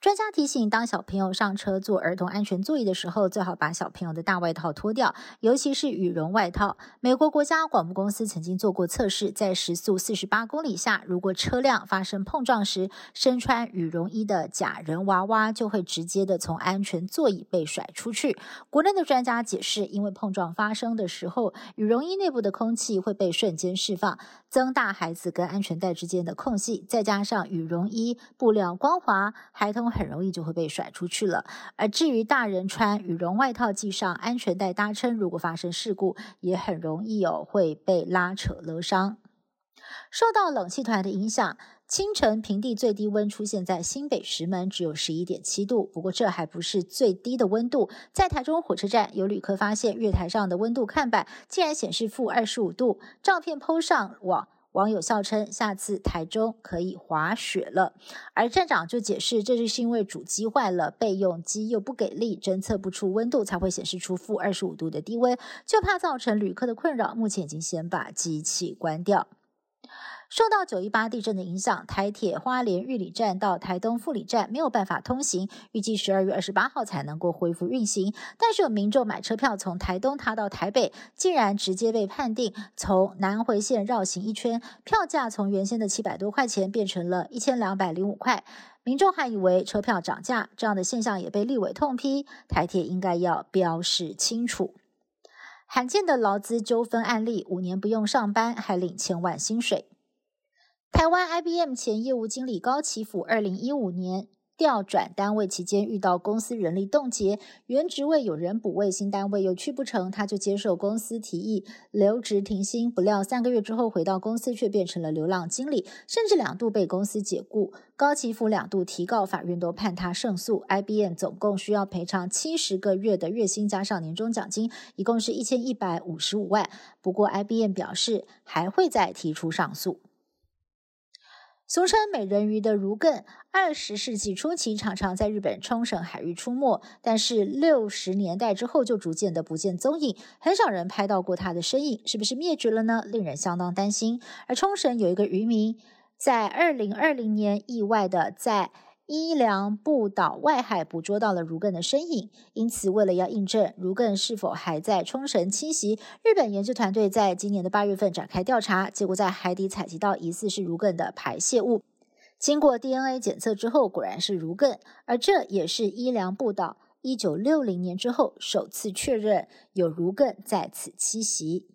专家提醒，当小朋友上车坐儿童安全座椅的时候，最好把小朋友的大外套脱掉，尤其是羽绒外套。美国国家广播公司曾经做过测试，在时速四十八公里下，如果车辆发生碰撞时，身穿羽绒衣的假人娃娃就会直接的从安全座椅被甩出去。国内的专家解释，因为碰撞发生的时候，羽绒衣内部的空气会被瞬间释放，增大孩子跟安全带之间的空隙，再加上羽绒衣布料光滑。孩童很容易就会被甩出去了，而至于大人穿羽绒外套系上安全带搭撑，如果发生事故，也很容易哦会被拉扯勒伤。受到冷气团的影响，清晨平地最低温出现在新北石门，只有十一点七度。不过这还不是最低的温度，在台中火车站有旅客发现月台上的温度看板竟然显示负二十五度，照片 PO 上网。网友笑称，下次台中可以滑雪了。而站长就解释，这就是因为主机坏了，备用机又不给力，侦测不出温度，才会显示出负二十五度的低温，就怕造成旅客的困扰。目前已经先把机器关掉。受到九一八地震的影响，台铁花莲玉里站到台东富里站没有办法通行，预计十二月二十八号才能够恢复运行。但是有民众买车票从台东踏到台北，竟然直接被判定从南回线绕行一圈，票价从原先的七百多块钱变成了一千两百零五块。民众还以为车票涨价，这样的现象也被立委痛批，台铁应该要标示清楚。罕见的劳资纠纷案例，五年不用上班还领千万薪水。台湾 IBM 前业务经理高启甫，二零一五年调转单位期间遇到公司人力冻结，原职位有人补位，新单位又去不成，他就接受公司提议留职停薪。不料三个月之后回到公司，却变成了流浪经理，甚至两度被公司解雇。高启甫两度提告，法院都判他胜诉。IBM 总共需要赔偿七十个月的月薪加上年终奖金，一共是一千一百五十五万。不过 IBM 表示还会再提出上诉。俗称美人鱼的如艮，二十世纪初期常常在日本冲绳海域出没，但是六十年代之后就逐渐的不见踪影，很少人拍到过它的身影，是不是灭绝了呢？令人相当担心。而冲绳有一个渔民，在二零二零年意外的在伊良部岛外海捕捉到了如艮的身影，因此为了要印证如艮是否还在冲绳栖息，日本研究团队在今年的八月份展开调查，结果在海底采集到疑似是如艮的排泄物，经过 DNA 检测之后，果然是如艮，而这也是伊良部岛一九六零年之后首次确认有如艮在此栖息。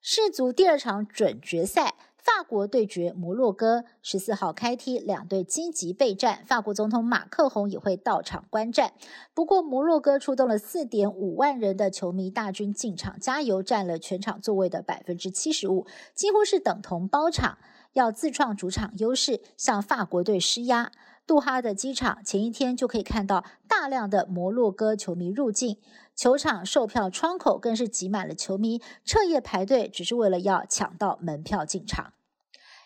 世足第二场准决赛。法国对决摩洛哥，十四号开踢，两队积极备战。法国总统马克宏也会到场观战。不过，摩洛哥出动了四点五万人的球迷大军进场加油，占了全场座位的百分之七十五，几乎是等同包场，要自创主场优势，向法国队施压。杜哈的机场前一天就可以看到大量的摩洛哥球迷入境，球场售票窗口更是挤满了球迷，彻夜排队，只是为了要抢到门票进场。